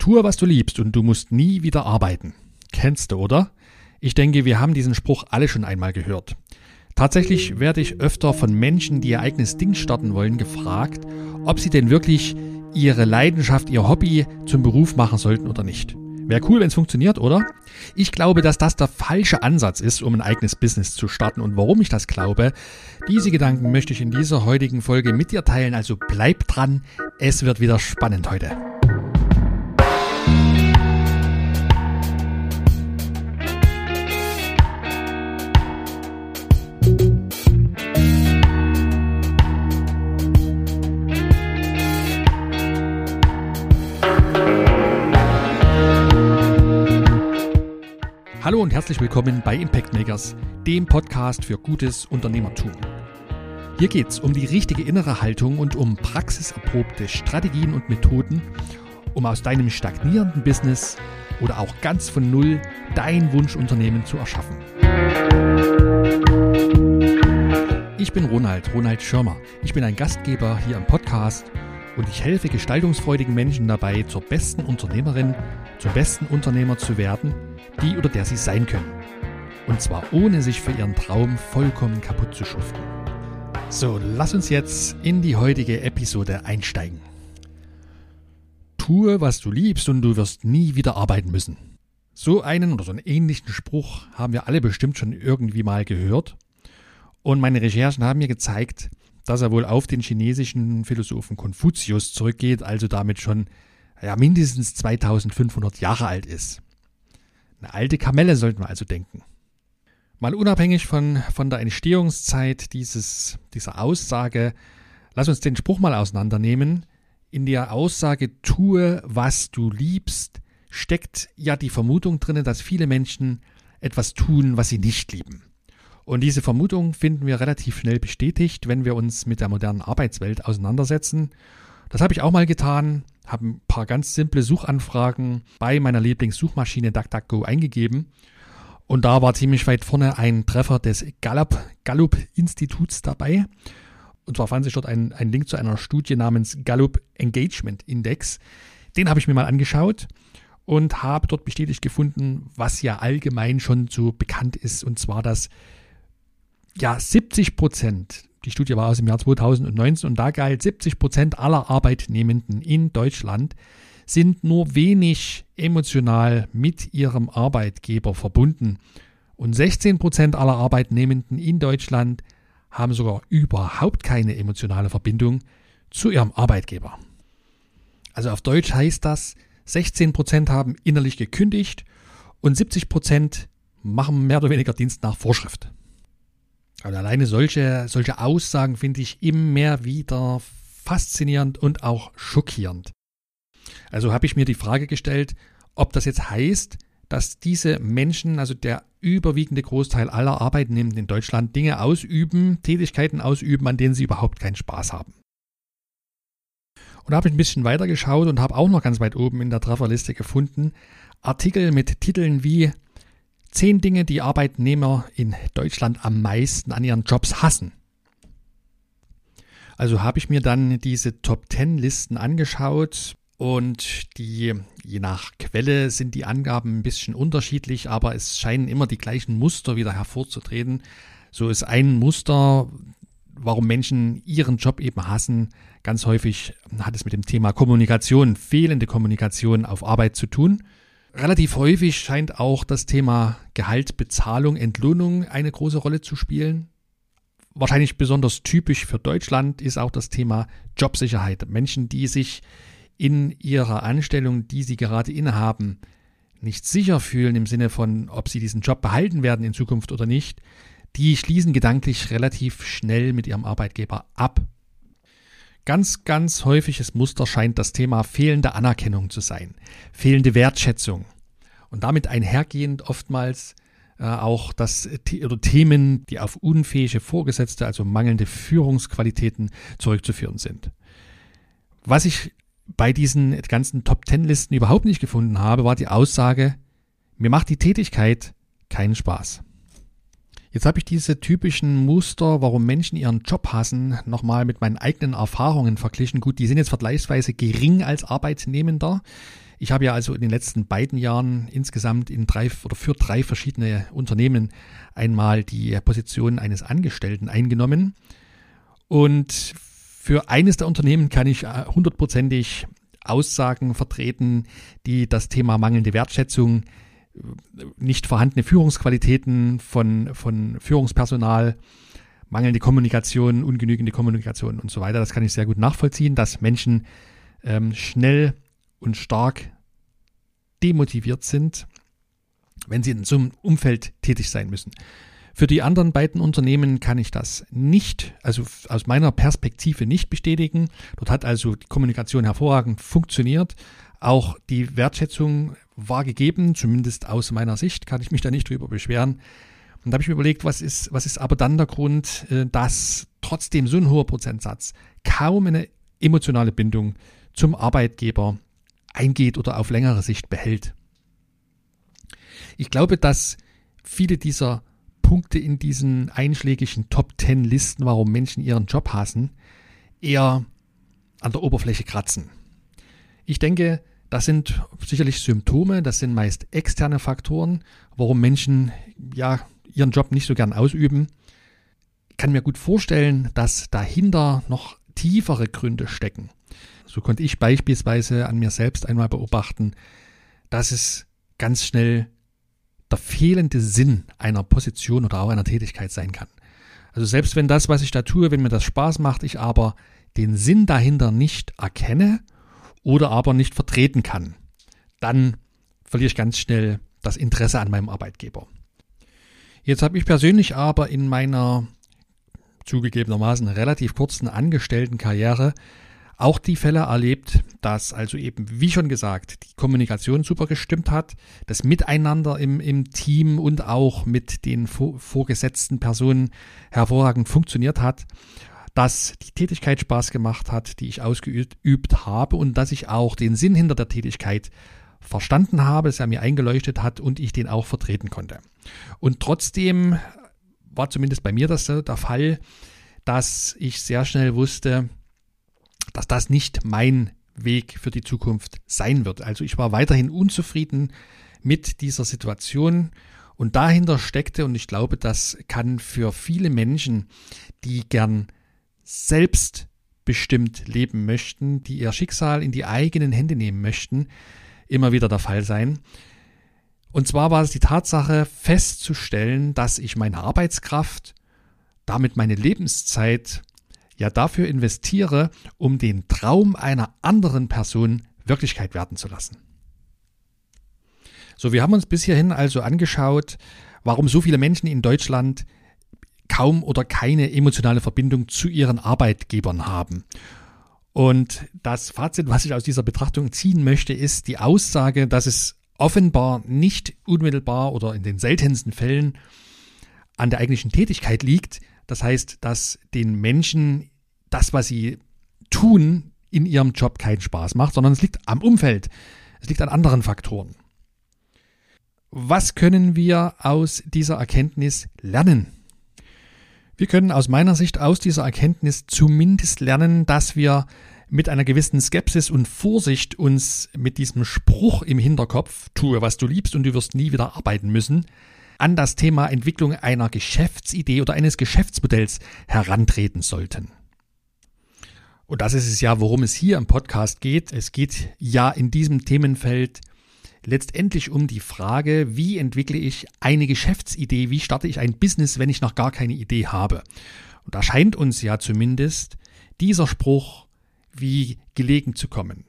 Tue, was du liebst und du musst nie wieder arbeiten. Kennst du, oder? Ich denke, wir haben diesen Spruch alle schon einmal gehört. Tatsächlich werde ich öfter von Menschen, die ihr eigenes Ding starten wollen, gefragt, ob sie denn wirklich ihre Leidenschaft, ihr Hobby zum Beruf machen sollten oder nicht. Wäre cool, wenn es funktioniert, oder? Ich glaube, dass das der falsche Ansatz ist, um ein eigenes Business zu starten. Und warum ich das glaube, diese Gedanken möchte ich in dieser heutigen Folge mit dir teilen. Also bleib dran, es wird wieder spannend heute. Hallo und herzlich willkommen bei Impact Makers, dem Podcast für gutes Unternehmertum. Hier geht es um die richtige innere Haltung und um praxiserprobte Strategien und Methoden, um aus deinem stagnierenden Business oder auch ganz von Null dein Wunschunternehmen zu erschaffen. Ich bin Ronald, Ronald Schirmer. Ich bin ein Gastgeber hier im Podcast und ich helfe gestaltungsfreudigen Menschen dabei, zur besten Unternehmerin, zum besten Unternehmer zu werden – die oder der sie sein können. Und zwar ohne sich für ihren Traum vollkommen kaputt zu schuften. So, lass uns jetzt in die heutige Episode einsteigen. Tue, was du liebst und du wirst nie wieder arbeiten müssen. So einen oder so einen ähnlichen Spruch haben wir alle bestimmt schon irgendwie mal gehört. Und meine Recherchen haben mir gezeigt, dass er wohl auf den chinesischen Philosophen Konfuzius zurückgeht, also damit schon ja, mindestens 2500 Jahre alt ist. Eine alte Kamelle sollten wir also denken. Mal unabhängig von, von der Entstehungszeit dieses, dieser Aussage, lass uns den Spruch mal auseinandernehmen. In der Aussage, tue, was du liebst, steckt ja die Vermutung drin, dass viele Menschen etwas tun, was sie nicht lieben. Und diese Vermutung finden wir relativ schnell bestätigt, wenn wir uns mit der modernen Arbeitswelt auseinandersetzen. Das habe ich auch mal getan habe ein paar ganz simple Suchanfragen bei meiner Lieblingssuchmaschine DuckDuckGo eingegeben. Und da war ziemlich weit vorne ein Treffer des Gallup, Gallup Instituts dabei. Und zwar fand sich dort ein, ein Link zu einer Studie namens Gallup Engagement Index. Den habe ich mir mal angeschaut und habe dort bestätigt gefunden, was ja allgemein schon so bekannt ist, und zwar, dass ja 70 Prozent die Studie war aus dem Jahr 2019 und da galt, 70 Prozent aller Arbeitnehmenden in Deutschland sind nur wenig emotional mit ihrem Arbeitgeber verbunden. Und 16 Prozent aller Arbeitnehmenden in Deutschland haben sogar überhaupt keine emotionale Verbindung zu ihrem Arbeitgeber. Also auf Deutsch heißt das, 16 Prozent haben innerlich gekündigt und 70 Prozent machen mehr oder weniger Dienst nach Vorschrift. Also alleine solche, solche Aussagen finde ich immer wieder faszinierend und auch schockierend. Also habe ich mir die Frage gestellt, ob das jetzt heißt, dass diese Menschen, also der überwiegende Großteil aller Arbeitnehmenden in Deutschland, Dinge ausüben, Tätigkeiten ausüben, an denen sie überhaupt keinen Spaß haben. Und da habe ich ein bisschen weiter geschaut und habe auch noch ganz weit oben in der Trefferliste gefunden Artikel mit Titeln wie Zehn Dinge, die Arbeitnehmer in Deutschland am meisten an ihren Jobs hassen. Also habe ich mir dann diese Top 10 Listen angeschaut und die, je nach Quelle sind die Angaben ein bisschen unterschiedlich, aber es scheinen immer die gleichen Muster wieder hervorzutreten. So ist ein Muster, warum Menschen ihren Job eben hassen. Ganz häufig hat es mit dem Thema Kommunikation, fehlende Kommunikation auf Arbeit zu tun. Relativ häufig scheint auch das Thema Gehalt, Bezahlung, Entlohnung eine große Rolle zu spielen. Wahrscheinlich besonders typisch für Deutschland ist auch das Thema Jobsicherheit. Menschen, die sich in ihrer Anstellung, die sie gerade innehaben, nicht sicher fühlen im Sinne von, ob sie diesen Job behalten werden in Zukunft oder nicht, die schließen gedanklich relativ schnell mit ihrem Arbeitgeber ab. Ganz, ganz häufiges Muster scheint das Thema fehlende Anerkennung zu sein, fehlende Wertschätzung und damit einhergehend oftmals äh, auch das oder Themen, die auf unfähige Vorgesetzte, also mangelnde Führungsqualitäten zurückzuführen sind. Was ich bei diesen ganzen Top Ten Listen überhaupt nicht gefunden habe, war die Aussage, mir macht die Tätigkeit keinen Spaß. Jetzt habe ich diese typischen Muster, warum Menschen ihren Job hassen, nochmal mit meinen eigenen Erfahrungen verglichen. Gut, die sind jetzt vergleichsweise gering als Arbeitnehmender. Ich habe ja also in den letzten beiden Jahren insgesamt in drei oder für drei verschiedene Unternehmen einmal die Position eines Angestellten eingenommen. Und für eines der Unternehmen kann ich äh, hundertprozentig Aussagen vertreten, die das Thema mangelnde Wertschätzung, nicht vorhandene Führungsqualitäten von, von Führungspersonal, mangelnde Kommunikation, ungenügende Kommunikation und so weiter, das kann ich sehr gut nachvollziehen, dass Menschen ähm, schnell und stark demotiviert sind, wenn sie in so einem Umfeld tätig sein müssen. Für die anderen beiden Unternehmen kann ich das nicht, also aus meiner Perspektive nicht bestätigen. Dort hat also die Kommunikation hervorragend funktioniert. Auch die Wertschätzung war gegeben, zumindest aus meiner Sicht, kann ich mich da nicht drüber beschweren. Und da habe ich mir überlegt, was ist, was ist aber dann der Grund, äh, dass trotzdem so ein hoher Prozentsatz kaum eine emotionale Bindung zum Arbeitgeber eingeht oder auf längere Sicht behält. Ich glaube, dass viele dieser Punkte in diesen einschlägigen Top Ten Listen, warum Menschen ihren Job hassen, eher an der Oberfläche kratzen. Ich denke, das sind sicherlich Symptome, das sind meist externe Faktoren, warum Menschen ja ihren Job nicht so gern ausüben. Ich kann mir gut vorstellen, dass dahinter noch tiefere Gründe stecken. So konnte ich beispielsweise an mir selbst einmal beobachten, dass es ganz schnell der fehlende Sinn einer Position oder auch einer Tätigkeit sein kann. Also selbst wenn das, was ich da tue, wenn mir das Spaß macht, ich aber den Sinn dahinter nicht erkenne oder aber nicht vertreten kann, dann verliere ich ganz schnell das Interesse an meinem Arbeitgeber. Jetzt habe ich persönlich aber in meiner zugegebenermaßen relativ kurzen Angestelltenkarriere auch die Fälle erlebt, dass also eben, wie schon gesagt, die Kommunikation super gestimmt hat, das Miteinander im, im Team und auch mit den vor, vorgesetzten Personen hervorragend funktioniert hat, dass die Tätigkeit Spaß gemacht hat, die ich ausgeübt habe und dass ich auch den Sinn hinter der Tätigkeit verstanden habe, dass er mir eingeleuchtet hat und ich den auch vertreten konnte. Und trotzdem war zumindest bei mir das der Fall, dass ich sehr schnell wusste, dass das nicht mein Weg für die Zukunft sein wird. Also ich war weiterhin unzufrieden mit dieser Situation und dahinter steckte, und ich glaube, das kann für viele Menschen, die gern selbstbestimmt leben möchten, die ihr Schicksal in die eigenen Hände nehmen möchten, immer wieder der Fall sein. Und zwar war es die Tatsache festzustellen, dass ich meine Arbeitskraft, damit meine Lebenszeit ja dafür investiere, um den Traum einer anderen Person Wirklichkeit werden zu lassen. So, wir haben uns bis hierhin also angeschaut, warum so viele Menschen in Deutschland kaum oder keine emotionale Verbindung zu ihren Arbeitgebern haben. Und das Fazit, was ich aus dieser Betrachtung ziehen möchte, ist die Aussage, dass es offenbar nicht unmittelbar oder in den seltensten Fällen an der eigentlichen Tätigkeit liegt. Das heißt, dass den Menschen das, was sie tun, in ihrem Job keinen Spaß macht, sondern es liegt am Umfeld. Es liegt an anderen Faktoren. Was können wir aus dieser Erkenntnis lernen? Wir können aus meiner Sicht aus dieser Erkenntnis zumindest lernen, dass wir mit einer gewissen Skepsis und Vorsicht uns mit diesem Spruch im Hinterkopf, tue, was du liebst und du wirst nie wieder arbeiten müssen, an das Thema Entwicklung einer Geschäftsidee oder eines Geschäftsmodells herantreten sollten. Und das ist es ja, worum es hier im Podcast geht. Es geht ja in diesem Themenfeld letztendlich um die Frage, wie entwickle ich eine Geschäftsidee, wie starte ich ein Business, wenn ich noch gar keine Idee habe. Und da scheint uns ja zumindest dieser Spruch wie gelegen zu kommen.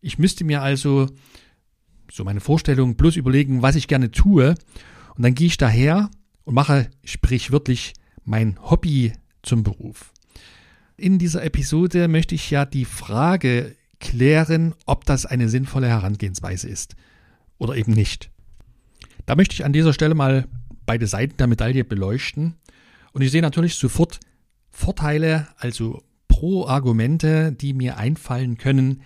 Ich müsste mir also, so meine Vorstellung, bloß überlegen, was ich gerne tue. Und dann gehe ich daher und mache sprichwörtlich mein Hobby zum Beruf. In dieser Episode möchte ich ja die Frage klären, ob das eine sinnvolle Herangehensweise ist oder eben nicht. Da möchte ich an dieser Stelle mal beide Seiten der Medaille beleuchten. Und ich sehe natürlich sofort Vorteile, also Pro-Argumente, die mir einfallen können,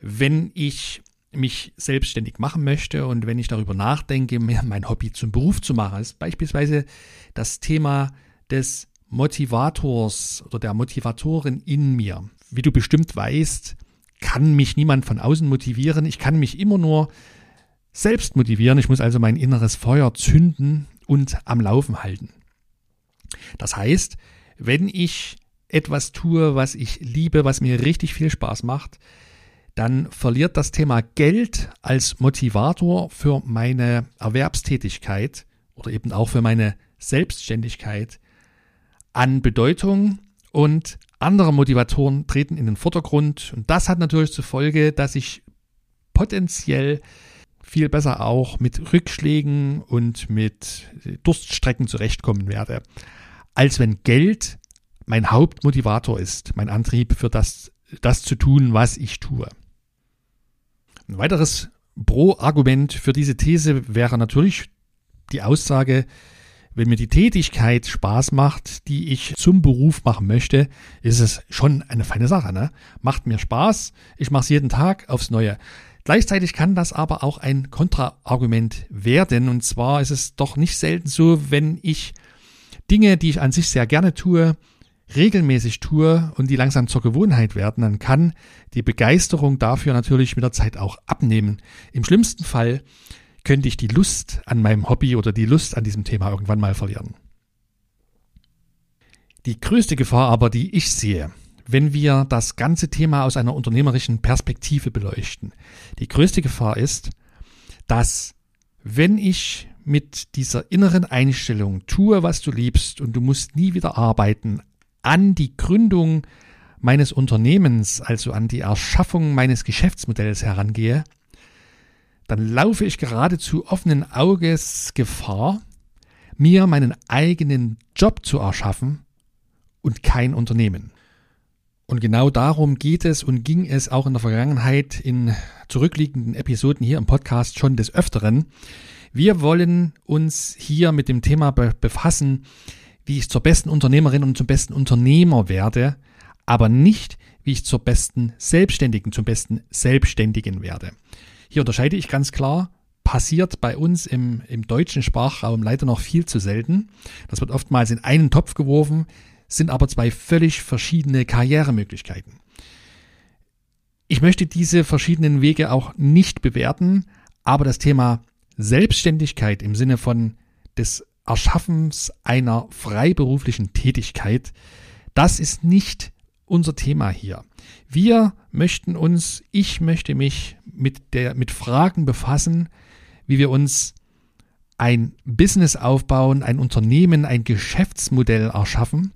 wenn ich mich selbstständig machen möchte und wenn ich darüber nachdenke, mir mein Hobby zum Beruf zu machen. Das ist beispielsweise das Thema des Motivators oder der Motivatorin in mir. Wie du bestimmt weißt, kann mich niemand von außen motivieren. Ich kann mich immer nur selbst motivieren. Ich muss also mein inneres Feuer zünden und am Laufen halten. Das heißt, wenn ich etwas tue, was ich liebe, was mir richtig viel Spaß macht, dann verliert das Thema Geld als Motivator für meine Erwerbstätigkeit oder eben auch für meine Selbstständigkeit an Bedeutung und andere Motivatoren treten in den Vordergrund. Und das hat natürlich zur Folge, dass ich potenziell viel besser auch mit Rückschlägen und mit Durststrecken zurechtkommen werde, als wenn Geld mein Hauptmotivator ist, mein Antrieb für das, das zu tun, was ich tue. Ein weiteres Pro-Argument für diese These wäre natürlich die Aussage, wenn mir die Tätigkeit Spaß macht, die ich zum Beruf machen möchte, ist es schon eine feine Sache. Ne? Macht mir Spaß, ich mache es jeden Tag aufs Neue. Gleichzeitig kann das aber auch ein Kontraargument werden. Und zwar ist es doch nicht selten so, wenn ich Dinge, die ich an sich sehr gerne tue, regelmäßig tue und die langsam zur Gewohnheit werden, dann kann die Begeisterung dafür natürlich mit der Zeit auch abnehmen. Im schlimmsten Fall könnte ich die Lust an meinem Hobby oder die Lust an diesem Thema irgendwann mal verlieren. Die größte Gefahr aber, die ich sehe, wenn wir das ganze Thema aus einer unternehmerischen Perspektive beleuchten, die größte Gefahr ist, dass wenn ich mit dieser inneren Einstellung tue, was du liebst und du musst nie wieder arbeiten, an die Gründung meines Unternehmens, also an die Erschaffung meines Geschäftsmodells herangehe, dann laufe ich geradezu offenen Auges Gefahr, mir meinen eigenen Job zu erschaffen und kein Unternehmen. Und genau darum geht es und ging es auch in der Vergangenheit in zurückliegenden Episoden hier im Podcast schon des Öfteren. Wir wollen uns hier mit dem Thema befassen, wie ich zur besten Unternehmerin und zum besten Unternehmer werde, aber nicht, wie ich zur besten Selbstständigen, zum besten Selbstständigen werde. Hier unterscheide ich ganz klar, passiert bei uns im, im deutschen Sprachraum leider noch viel zu selten. Das wird oftmals in einen Topf geworfen, sind aber zwei völlig verschiedene Karrieremöglichkeiten. Ich möchte diese verschiedenen Wege auch nicht bewerten, aber das Thema Selbstständigkeit im Sinne von des Erschaffens einer freiberuflichen Tätigkeit, das ist nicht unser Thema hier. Wir möchten uns, ich möchte mich mit der, mit Fragen befassen, wie wir uns ein Business aufbauen, ein Unternehmen, ein Geschäftsmodell erschaffen,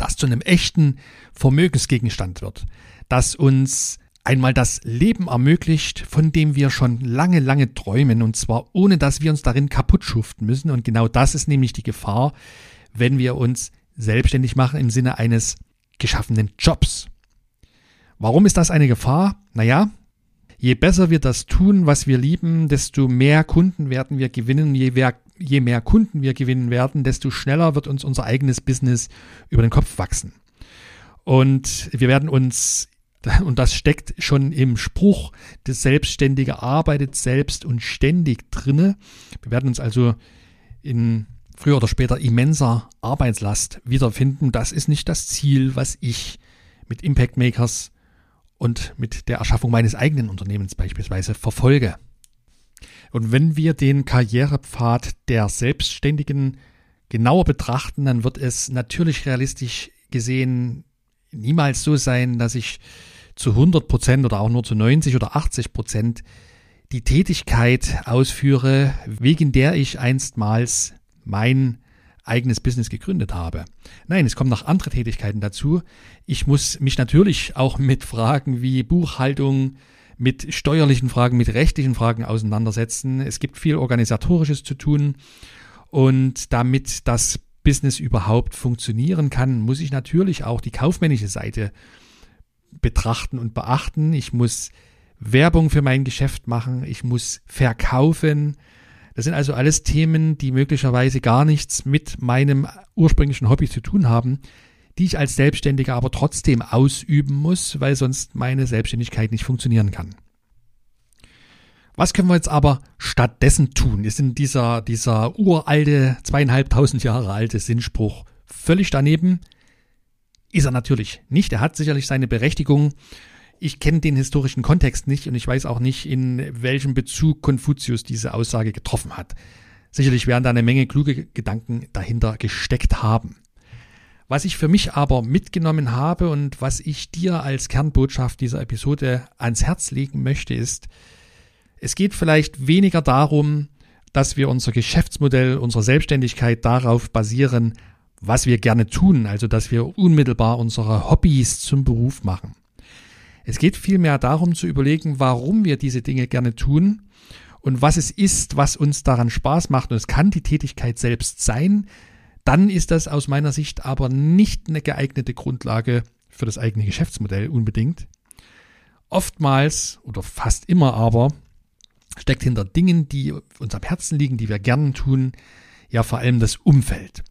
das zu einem echten Vermögensgegenstand wird, das uns einmal das Leben ermöglicht, von dem wir schon lange, lange träumen, und zwar ohne dass wir uns darin kaputt schuften müssen. Und genau das ist nämlich die Gefahr, wenn wir uns selbstständig machen im Sinne eines geschaffenen Jobs. Warum ist das eine Gefahr? Naja, je besser wir das tun, was wir lieben, desto mehr Kunden werden wir gewinnen. Je mehr, je mehr Kunden wir gewinnen werden, desto schneller wird uns unser eigenes Business über den Kopf wachsen. Und wir werden uns, und das steckt schon im Spruch, das Selbstständige arbeitet selbst und ständig drinne. Wir werden uns also in früher oder später immenser Arbeitslast wiederfinden. Das ist nicht das Ziel, was ich mit Impact Makers und mit der Erschaffung meines eigenen Unternehmens beispielsweise verfolge. Und wenn wir den Karrierepfad der Selbstständigen genauer betrachten, dann wird es natürlich realistisch gesehen niemals so sein, dass ich zu 100 Prozent oder auch nur zu 90 oder 80 Prozent die Tätigkeit ausführe, wegen der ich einstmals mein eigenes Business gegründet habe. Nein, es kommen noch andere Tätigkeiten dazu. Ich muss mich natürlich auch mit Fragen wie Buchhaltung, mit steuerlichen Fragen, mit rechtlichen Fragen auseinandersetzen. Es gibt viel organisatorisches zu tun und damit das Business überhaupt funktionieren kann, muss ich natürlich auch die kaufmännische Seite betrachten und beachten. Ich muss Werbung für mein Geschäft machen, ich muss verkaufen, das sind also alles Themen, die möglicherweise gar nichts mit meinem ursprünglichen Hobby zu tun haben, die ich als Selbstständiger aber trotzdem ausüben muss, weil sonst meine Selbstständigkeit nicht funktionieren kann. Was können wir jetzt aber stattdessen tun? Ist in dieser, dieser uralte, zweieinhalbtausend Jahre alte Sinnspruch völlig daneben? Ist er natürlich nicht. Er hat sicherlich seine Berechtigung. Ich kenne den historischen Kontext nicht und ich weiß auch nicht, in welchem Bezug Konfuzius diese Aussage getroffen hat. Sicherlich werden da eine Menge kluge Gedanken dahinter gesteckt haben. Was ich für mich aber mitgenommen habe und was ich dir als Kernbotschaft dieser Episode ans Herz legen möchte, ist, es geht vielleicht weniger darum, dass wir unser Geschäftsmodell, unsere Selbstständigkeit darauf basieren, was wir gerne tun, also dass wir unmittelbar unsere Hobbys zum Beruf machen. Es geht vielmehr darum zu überlegen, warum wir diese Dinge gerne tun und was es ist, was uns daran Spaß macht. Und es kann die Tätigkeit selbst sein. Dann ist das aus meiner Sicht aber nicht eine geeignete Grundlage für das eigene Geschäftsmodell unbedingt. Oftmals oder fast immer aber steckt hinter Dingen, die uns am Herzen liegen, die wir gerne tun, ja vor allem das Umfeld.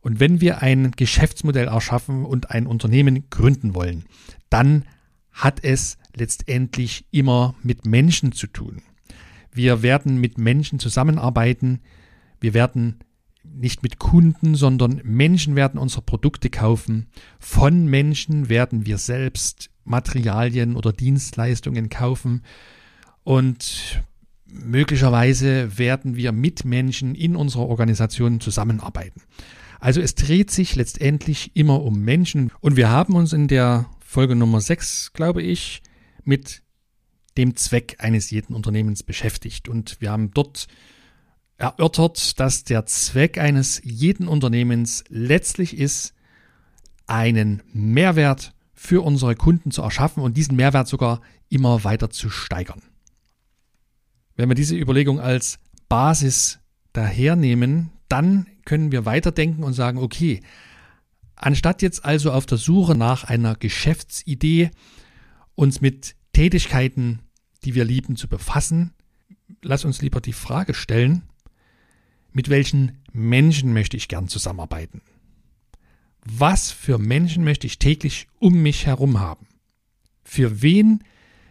Und wenn wir ein Geschäftsmodell erschaffen und ein Unternehmen gründen wollen, dann hat es letztendlich immer mit Menschen zu tun. Wir werden mit Menschen zusammenarbeiten. Wir werden nicht mit Kunden, sondern Menschen werden unsere Produkte kaufen. Von Menschen werden wir selbst Materialien oder Dienstleistungen kaufen. Und möglicherweise werden wir mit Menschen in unserer Organisation zusammenarbeiten. Also es dreht sich letztendlich immer um Menschen. Und wir haben uns in der Folge Nummer 6, glaube ich, mit dem Zweck eines jeden Unternehmens beschäftigt. Und wir haben dort erörtert, dass der Zweck eines jeden Unternehmens letztlich ist, einen Mehrwert für unsere Kunden zu erschaffen und diesen Mehrwert sogar immer weiter zu steigern. Wenn wir diese Überlegung als Basis dahernehmen, dann können wir weiterdenken und sagen, okay, anstatt jetzt also auf der Suche nach einer Geschäftsidee uns mit Tätigkeiten, die wir lieben, zu befassen, lass uns lieber die Frage stellen, mit welchen Menschen möchte ich gern zusammenarbeiten? Was für Menschen möchte ich täglich um mich herum haben? Für wen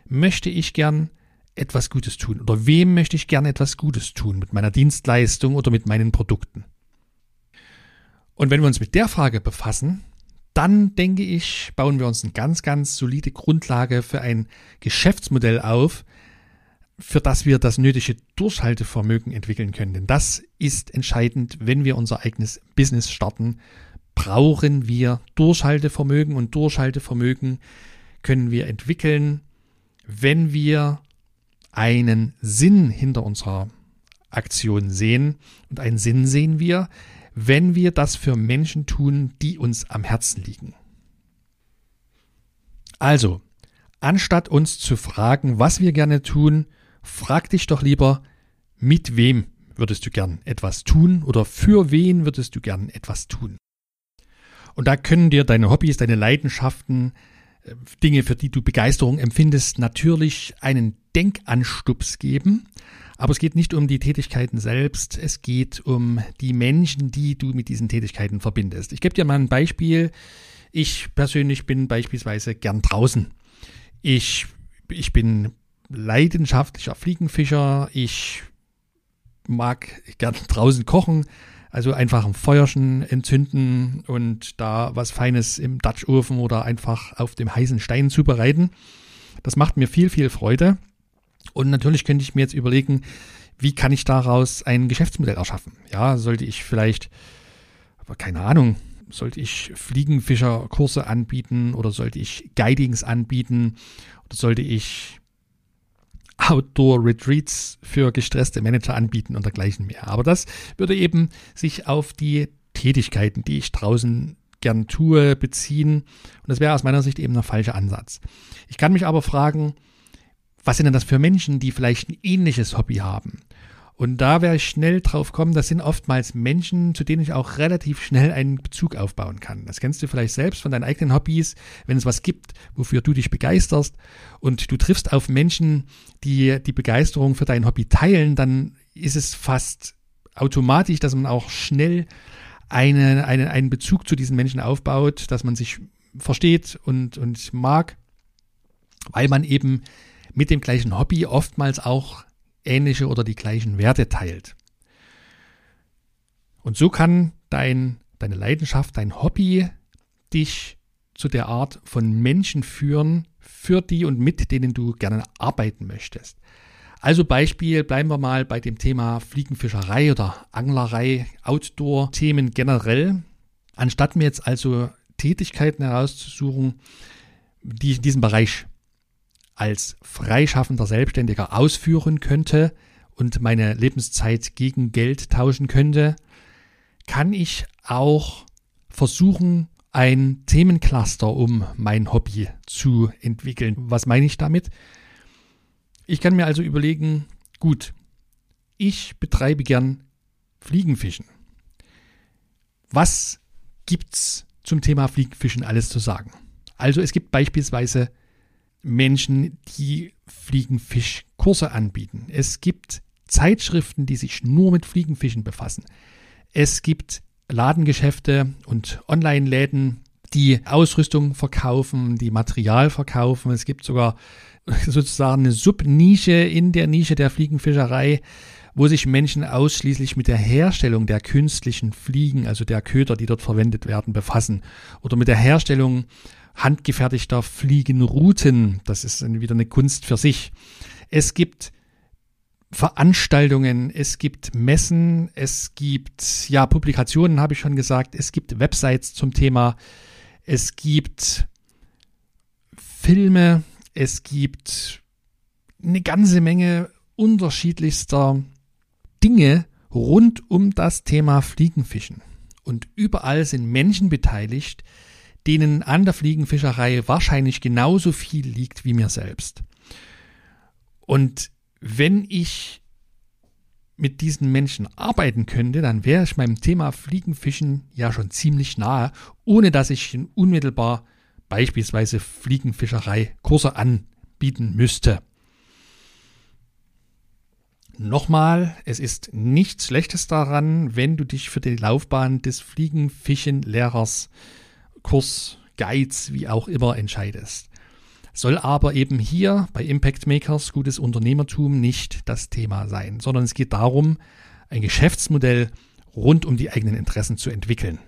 möchte ich gern etwas Gutes tun? Oder wem möchte ich gerne etwas Gutes tun mit meiner Dienstleistung oder mit meinen Produkten? Und wenn wir uns mit der Frage befassen, dann denke ich, bauen wir uns eine ganz, ganz solide Grundlage für ein Geschäftsmodell auf, für das wir das nötige Durchhaltevermögen entwickeln können. Denn das ist entscheidend, wenn wir unser eigenes Business starten, brauchen wir Durchhaltevermögen und Durchhaltevermögen können wir entwickeln, wenn wir einen Sinn hinter unserer Aktion sehen. Und einen Sinn sehen wir, wenn wir das für Menschen tun, die uns am Herzen liegen. Also, anstatt uns zu fragen, was wir gerne tun, frag dich doch lieber, mit wem würdest du gern etwas tun oder für wen würdest du gern etwas tun. Und da können dir deine Hobbys, deine Leidenschaften, äh, Dinge, für die du Begeisterung empfindest, natürlich einen Denkanstups geben. Aber es geht nicht um die Tätigkeiten selbst, es geht um die Menschen, die du mit diesen Tätigkeiten verbindest. Ich gebe dir mal ein Beispiel. Ich persönlich bin beispielsweise gern draußen. Ich, ich bin leidenschaftlicher Fliegenfischer. Ich mag gern draußen kochen. Also einfach ein Feuerchen entzünden und da was Feines im Dutch Ofen oder einfach auf dem heißen Stein zubereiten. Das macht mir viel, viel Freude. Und natürlich könnte ich mir jetzt überlegen, wie kann ich daraus ein Geschäftsmodell erschaffen? Ja, sollte ich vielleicht, aber keine Ahnung, sollte ich Fliegenfischerkurse anbieten oder sollte ich Guidings anbieten oder sollte ich Outdoor-Retreats für gestresste Manager anbieten und dergleichen mehr. Aber das würde eben sich auf die Tätigkeiten, die ich draußen gern tue, beziehen. Und das wäre aus meiner Sicht eben der falsche Ansatz. Ich kann mich aber fragen, was sind denn das für Menschen, die vielleicht ein ähnliches Hobby haben? Und da werde ich schnell drauf kommen, das sind oftmals Menschen, zu denen ich auch relativ schnell einen Bezug aufbauen kann. Das kennst du vielleicht selbst von deinen eigenen Hobbys, wenn es was gibt, wofür du dich begeisterst und du triffst auf Menschen, die die Begeisterung für dein Hobby teilen, dann ist es fast automatisch, dass man auch schnell eine, eine, einen Bezug zu diesen Menschen aufbaut, dass man sich versteht und, und mag, weil man eben mit dem gleichen Hobby oftmals auch ähnliche oder die gleichen Werte teilt. Und so kann dein, deine Leidenschaft, dein Hobby dich zu der Art von Menschen führen, für die und mit denen du gerne arbeiten möchtest. Also Beispiel, bleiben wir mal bei dem Thema Fliegenfischerei oder Anglerei, Outdoor-Themen generell. Anstatt mir jetzt also Tätigkeiten herauszusuchen, die ich in diesem Bereich als freischaffender Selbstständiger ausführen könnte und meine Lebenszeit gegen Geld tauschen könnte, kann ich auch versuchen, ein Themencluster um mein Hobby zu entwickeln. Was meine ich damit? Ich kann mir also überlegen, gut, ich betreibe gern Fliegenfischen. Was gibt's zum Thema Fliegenfischen alles zu sagen? Also es gibt beispielsweise Menschen, die Fliegenfischkurse anbieten. Es gibt Zeitschriften, die sich nur mit Fliegenfischen befassen. Es gibt Ladengeschäfte und Online-Läden, die Ausrüstung verkaufen, die Material verkaufen. Es gibt sogar sozusagen eine Subnische in der Nische der Fliegenfischerei, wo sich Menschen ausschließlich mit der Herstellung der künstlichen Fliegen, also der Köder, die dort verwendet werden, befassen. Oder mit der Herstellung handgefertigter Fliegenrouten. Das ist wieder eine Kunst für sich. Es gibt Veranstaltungen, es gibt Messen, es gibt ja Publikationen, habe ich schon gesagt, es gibt Websites zum Thema, es gibt Filme, es gibt eine ganze Menge unterschiedlichster Dinge rund um das Thema Fliegenfischen. Und überall sind Menschen beteiligt, denen an der Fliegenfischerei wahrscheinlich genauso viel liegt wie mir selbst. Und wenn ich mit diesen Menschen arbeiten könnte, dann wäre ich meinem Thema Fliegenfischen ja schon ziemlich nahe, ohne dass ich unmittelbar beispielsweise Fliegenfischerei Kurse anbieten müsste. Nochmal, es ist nichts Schlechtes daran, wenn du dich für die Laufbahn des Fliegenfischenlehrers, Kurs, Guides, wie auch immer entscheidest soll aber eben hier bei Impact Makers gutes Unternehmertum nicht das Thema sein, sondern es geht darum, ein Geschäftsmodell rund um die eigenen Interessen zu entwickeln.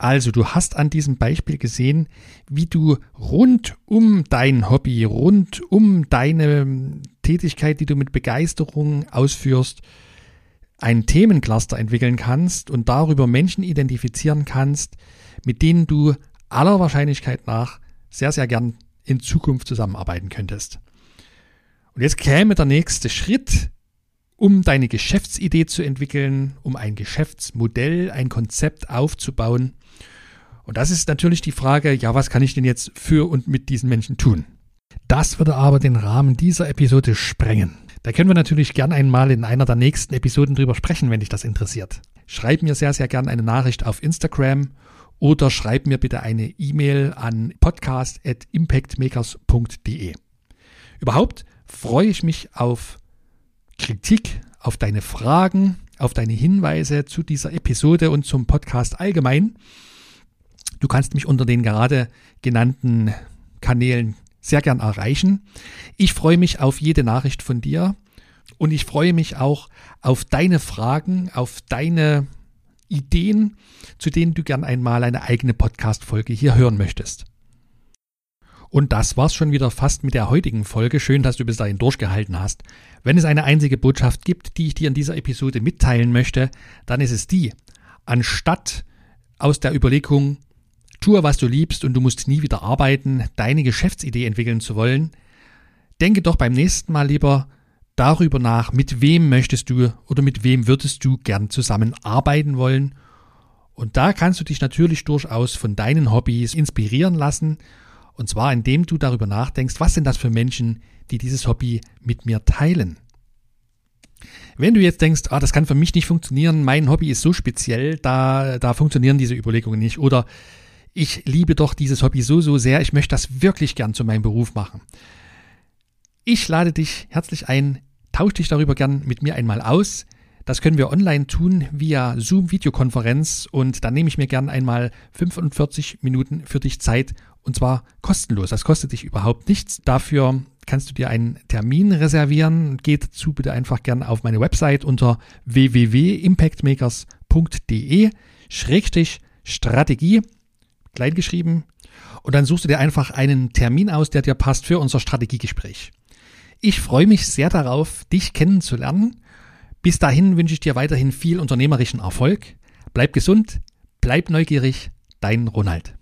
Also, du hast an diesem Beispiel gesehen, wie du rund um dein Hobby, rund um deine Tätigkeit, die du mit Begeisterung ausführst, ein Themencluster entwickeln kannst und darüber Menschen identifizieren kannst, mit denen du aller Wahrscheinlichkeit nach sehr, sehr gern in Zukunft zusammenarbeiten könntest. Und jetzt käme der nächste Schritt, um deine Geschäftsidee zu entwickeln, um ein Geschäftsmodell, ein Konzept aufzubauen. Und das ist natürlich die Frage, ja, was kann ich denn jetzt für und mit diesen Menschen tun? Das würde aber den Rahmen dieser Episode sprengen. Da können wir natürlich gern einmal in einer der nächsten Episoden drüber sprechen, wenn dich das interessiert. Schreib mir sehr, sehr gern eine Nachricht auf Instagram oder schreib mir bitte eine E-Mail an podcast.impactmakers.de. Überhaupt freue ich mich auf Kritik, auf deine Fragen, auf deine Hinweise zu dieser Episode und zum Podcast allgemein. Du kannst mich unter den gerade genannten Kanälen sehr gern erreichen. Ich freue mich auf jede Nachricht von dir und ich freue mich auch auf deine Fragen, auf deine Ideen, zu denen du gern einmal eine eigene Podcast-Folge hier hören möchtest. Und das war's schon wieder fast mit der heutigen Folge. Schön, dass du bis dahin durchgehalten hast. Wenn es eine einzige Botschaft gibt, die ich dir in dieser Episode mitteilen möchte, dann ist es die. Anstatt aus der Überlegung, tue, was du liebst und du musst nie wieder arbeiten, deine Geschäftsidee entwickeln zu wollen, denke doch beim nächsten Mal lieber, darüber nach, mit wem möchtest du oder mit wem würdest du gern zusammenarbeiten wollen. Und da kannst du dich natürlich durchaus von deinen Hobbys inspirieren lassen. Und zwar indem du darüber nachdenkst, was sind das für Menschen, die dieses Hobby mit mir teilen. Wenn du jetzt denkst, ah, das kann für mich nicht funktionieren, mein Hobby ist so speziell, da, da funktionieren diese Überlegungen nicht. Oder ich liebe doch dieses Hobby so, so sehr, ich möchte das wirklich gern zu meinem Beruf machen. Ich lade dich herzlich ein, Tausch dich darüber gern mit mir einmal aus. Das können wir online tun via Zoom-Videokonferenz und dann nehme ich mir gern einmal 45 Minuten für dich Zeit und zwar kostenlos. Das kostet dich überhaupt nichts. Dafür kannst du dir einen Termin reservieren. Geh dazu bitte einfach gern auf meine Website unter www.impactmakers.de Schrägstrich Strategie, kleingeschrieben. und dann suchst du dir einfach einen Termin aus, der dir passt für unser Strategiegespräch. Ich freue mich sehr darauf, dich kennenzulernen. Bis dahin wünsche ich dir weiterhin viel unternehmerischen Erfolg. Bleib gesund, bleib neugierig, dein Ronald.